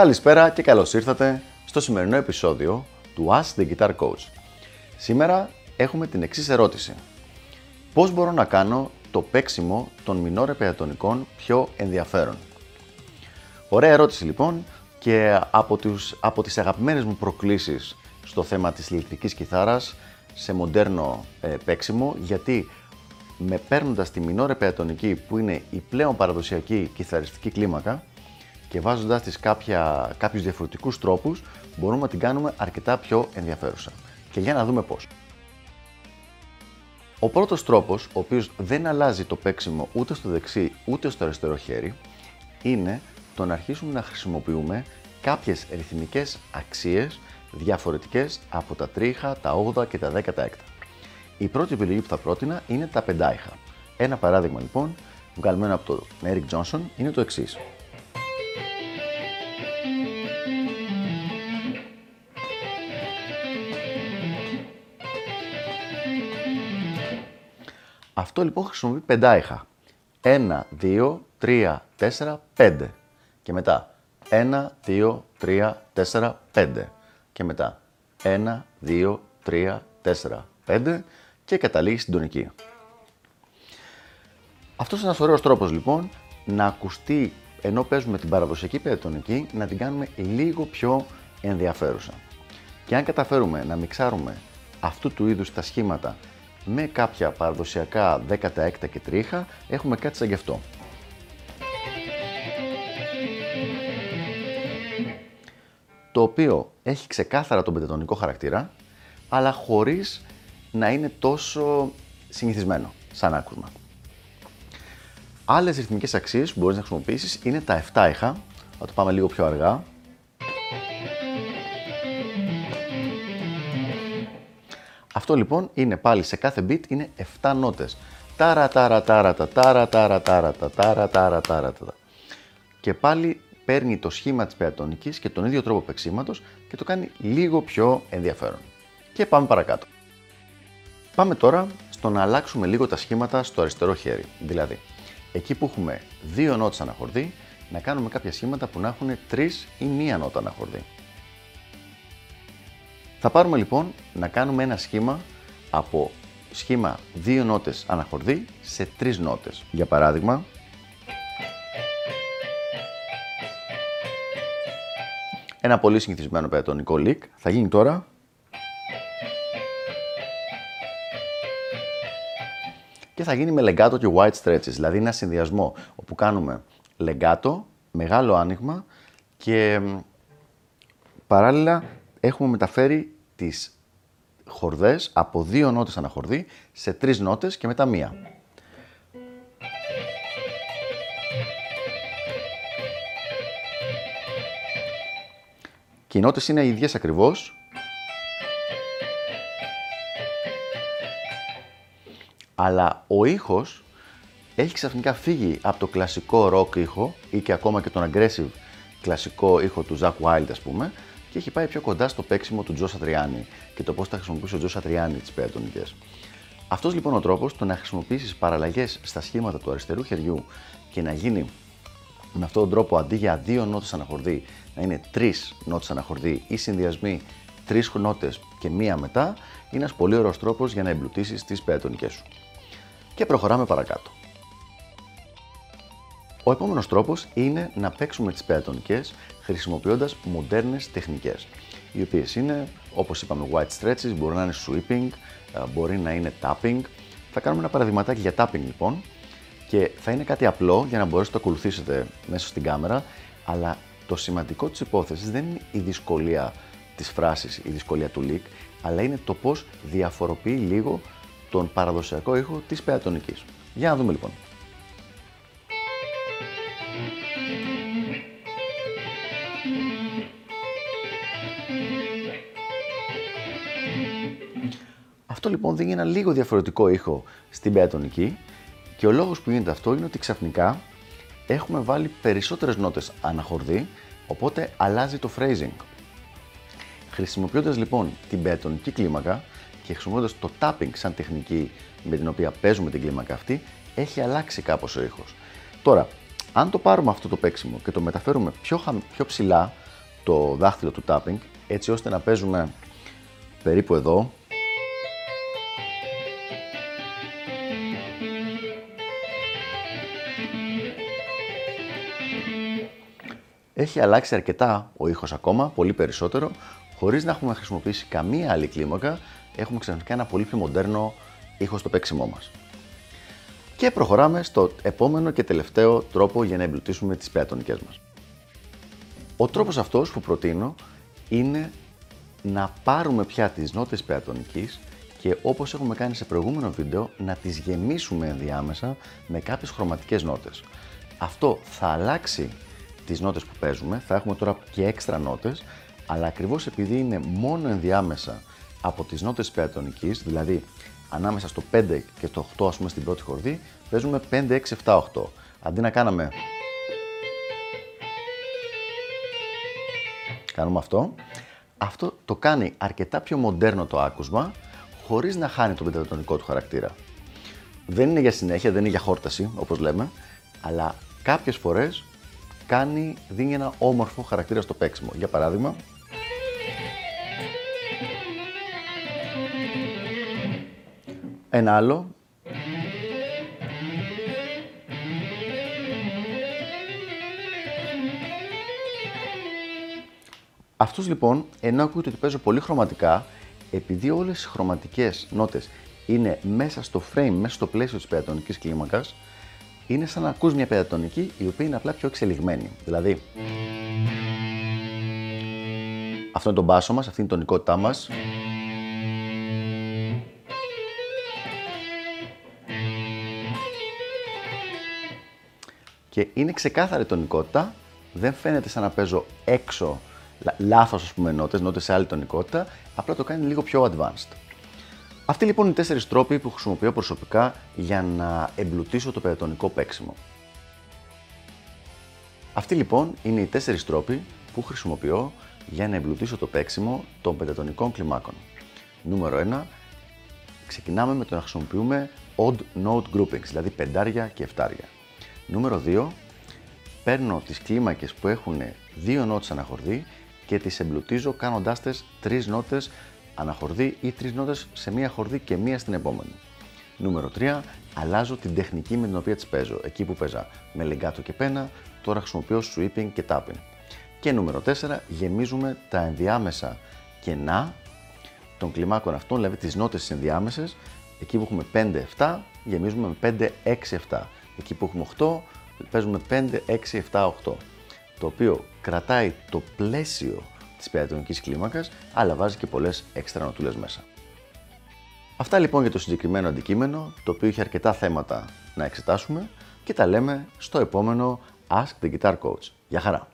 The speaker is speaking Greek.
Καλησπέρα και καλώς ήρθατε στο σημερινό επεισόδιο του Ask the Guitar Coach. Σήμερα έχουμε την εξής ερώτηση. Πώς μπορώ να κάνω το παίξιμο των μινόρε πεατονικών πιο ενδιαφέρον; Ωραία ερώτηση λοιπόν και από, τους, από τις αγαπημένες μου προκλήσεις στο θέμα της ηλεκτρικής κιθάρας σε μοντέρνο ε, παίξιμο γιατί με παίρνοντας τη μινόρε πεατονική που είναι η πλέον παραδοσιακή κιθαριστική κλίμακα και βάζοντας της κάποια, κάποιους διαφορετικούς τρόπους μπορούμε να την κάνουμε αρκετά πιο ενδιαφέρουσα. Και για να δούμε πώς. Ο πρώτος τρόπος, ο οποίος δεν αλλάζει το παίξιμο ούτε στο δεξί ούτε στο αριστερό χέρι, είναι το να αρχίσουμε να χρησιμοποιούμε κάποιες ρυθμικές αξίες διαφορετικές από τα τρίχα, τα 8 και τα 10 τα έκτα. Η πρώτη επιλογή που θα πρότεινα είναι τα πεντάιχα. Ένα παράδειγμα λοιπόν, βγαλμένο από τον Eric Johnson, είναι το εξής. Αυτό λοιπόν χρησιμοποιεί πεντάιχα. 1, 2, 3, 4, 5. Και μετά 1, 2, 3, 4, 5. Και μετά 1, 2, 3, 4, 5 και καταλήγει στην τονική. Αυτός είναι ένας ωραίος τρόπος λοιπόν να ακουστεί ενώ παίζουμε την παραδοσιακή πεντατονική να την κάνουμε λίγο πιο ενδιαφέρουσα. Και αν καταφέρουμε να μιξάρουμε αυτού του είδους τα σχήματα με κάποια παραδοσιακά 16 και τρίχα, έχουμε κάτι σαν γι' αυτό. Το οποίο έχει ξεκάθαρα τον πεντατονικό χαρακτήρα, αλλά χωρίς να είναι τόσο συνηθισμένο σαν άκουσμα. Άλλες ρυθμικές αξίες που μπορείς να χρησιμοποιήσεις είναι τα 7 ήχα, θα το πάμε λίγο πιο αργά. Αυτό λοιπόν είναι πάλι σε κάθε beat είναι 7 νότες. Τάρα τάρα τάρα τα τάρα τάρα τάρα τα τάρα τάρα τάρα τα Και πάλι παίρνει το σχήμα της πεατονικής και τον ίδιο τρόπο παίξήματος και το κάνει λίγο πιο ενδιαφέρον. Και πάμε παρακάτω. Πάμε τώρα στο να αλλάξουμε λίγο τα σχήματα στο αριστερό χέρι. Δηλαδή, εκεί που έχουμε δύο νότες αναχορδί, να κάνουμε κάποια σχήματα που να έχουν τρεις ή μία νότα αναχορδί. Θα πάρουμε λοιπόν να κάνουμε ένα σχήμα από σχήμα δύο νότες αναχορδί σε τρεις νότες. Για παράδειγμα, ένα πολύ συνηθισμένο πεατονικό lick θα γίνει τώρα και θα γίνει με legato και white stretches, δηλαδή ένα συνδυασμό όπου κάνουμε legato, μεγάλο άνοιγμα και παράλληλα έχουμε μεταφέρει τις χορδές από δύο νότες αναχορδί σε τρεις νότες και μετά μία. Και οι νότες είναι οι ίδιες ακριβώς, αλλά ο ήχος έχει ξαφνικά φύγει από το κλασικό rock ήχο ή και ακόμα και τον aggressive κλασικό ήχο του Zack Wild ας πούμε και έχει πάει πιο κοντά στο παίξιμο του Τζος Σατριάνη και το πώς θα χρησιμοποιήσει ο Τζος Σατριάνη τις πεατονικές. Αυτός λοιπόν ο τρόπος το να χρησιμοποιήσεις παραλλαγές στα σχήματα του αριστερού χεριού και να γίνει με αυτόν τον τρόπο αντί για δύο νότες αναχορδί να είναι τρεις νότες αναχορδί ή συνδυασμοί τρεις νότες και μία μετά είναι ένας πολύ ωραίος τρόπος για να εμπλουτίσεις τις πεατονικές σου και προχωράμε παρακάτω. Ο επόμενος τρόπος είναι να παίξουμε τις πεατονικές χρησιμοποιώντας μοντέρνες τεχνικές, οι οποίες είναι, όπως είπαμε, white stretches, μπορεί να είναι sweeping, ε, μπορεί να είναι tapping. Θα κάνουμε ένα παραδειγματάκι για tapping λοιπόν και θα είναι κάτι απλό για να μπορέσετε να το ακολουθήσετε μέσα στην κάμερα, αλλά το σημαντικό της υπόθεσης δεν είναι η δυσκολία της φράσης, η δυσκολία του leak, αλλά είναι το πώς διαφοροποιεί λίγο τον παραδοσιακό ήχο της πεατονικής. Για να δούμε λοιπόν. Αυτό λοιπόν δίνει ένα λίγο διαφορετικό ήχο στην πεατονική και ο λόγος που γίνεται αυτό είναι ότι ξαφνικά έχουμε βάλει περισσότερες νότες αναχορδί, οπότε αλλάζει το phrasing. Χρησιμοποιώντας λοιπόν την πεατονική κλίμακα, και χρησιμοποιώντας το tapping σαν τεχνική με την οποία παίζουμε την κλίμακα αυτή, έχει αλλάξει κάπως ο ήχος. Τώρα, αν το πάρουμε αυτό το παίξιμο και το μεταφέρουμε πιο, πιο ψηλά, το δάχτυλο του tapping έτσι ώστε να παίζουμε περίπου εδώ Έχει αλλάξει αρκετά ο ήχος ακόμα, πολύ περισσότερο, χωρίς να έχουμε χρησιμοποιήσει καμία άλλη κλίμακα, έχουμε ξαφνικά ένα πολύ πιο μοντέρνο ήχο στο παίξιμό μας. Και προχωράμε στο επόμενο και τελευταίο τρόπο για να εμπλουτίσουμε τις πεατονικές μας. Ο τρόπος αυτός που προτείνω είναι να πάρουμε πια τις νότες πεατονικής και όπως έχουμε κάνει σε προηγούμενο βίντεο να τις γεμίσουμε ενδιάμεσα με κάποιες χρωματικές νότες. Αυτό θα αλλάξει τις νότες που παίζουμε, θα έχουμε τώρα και έξτρα νότες, αλλά ακριβώς επειδή είναι μόνο ενδιάμεσα από τις νότες πεατονικής, δηλαδή ανάμεσα στο 5 και το 8 ας πούμε στην πρώτη χορδή, παίζουμε 5, 6, 7, 8. Αντί να κάναμε... Κάνουμε αυτό. Αυτό το κάνει αρκετά πιο μοντέρνο το άκουσμα, χωρίς να χάνει το πεντατονικό του χαρακτήρα. Δεν είναι για συνέχεια, δεν είναι για χόρταση, όπως λέμε, αλλά κάποιες φορές κάνει, δίνει ένα όμορφο χαρακτήρα στο παίξιμο. Για παράδειγμα, ένα άλλο. Αυτός λοιπόν, ενώ ακούγεται ότι παίζω πολύ χρωματικά, επειδή όλες οι χρωματικές νότες είναι μέσα στο frame, μέσα στο πλαίσιο της πεατονικής κλίμακας, είναι σαν να ακούς μια πεντατονική η οποία είναι απλά πιο εξελιγμένη. Δηλαδή, αυτό είναι το μπάσο μας, αυτή είναι η τονικότητά μας. Και είναι ξεκάθαρη τονικότητα, δεν φαίνεται σαν να παίζω έξω λάθος ας πούμε νότες, νότες σε άλλη τονικότητα, απλά το κάνει λίγο πιο advanced. Αυτοί λοιπόν είναι οι τέσσερις τρόποι που χρησιμοποιώ προσωπικά για να εμπλουτίσω το πεντατονικό παίξιμο. Αυτοί λοιπόν είναι οι τέσσερις τρόποι που χρησιμοποιώ για να εμπλουτίσω το παίξιμο των πεντατονικών κλιμάκων. Νούμερο 1. Ξεκινάμε με το να χρησιμοποιούμε odd note groupings, δηλαδή πεντάρια και εφτάρια. Νούμερο 2. Παίρνω τις κλίμακες που έχουν δύο νότες αναχορδί και τις εμπλουτίζω κάνοντάς τες τρεις νότες αναχορδί ή τρει νότε σε μία χορδή και μία στην επόμενη. Νούμερο 3. Αλλάζω την τεχνική με την οποία τις παίζω. Εκεί που παίζα με λεγκάτο και πένα, τώρα χρησιμοποιώ sweeping και tapping. Και νούμερο 4. Γεμίζουμε τα ενδιάμεσα κενά των κλιμάκων αυτών, δηλαδή τις νότες τις ενδιάμεσες. Εκεί που έχουμε 5-7, γεμίζουμε με 5-6-7. Εκεί που έχουμε 8, παίζουμε 5-6-7-8. Το οποίο κρατάει το πλαίσιο της πεατονική κλίμακας, αλλά βάζει και πολλές έξτρα νοτούλες μέσα. Αυτά λοιπόν για το συγκεκριμένο αντικείμενο, το οποίο έχει αρκετά θέματα να εξετάσουμε και τα λέμε στο επόμενο Ask the Guitar Coach. Γεια χαρά!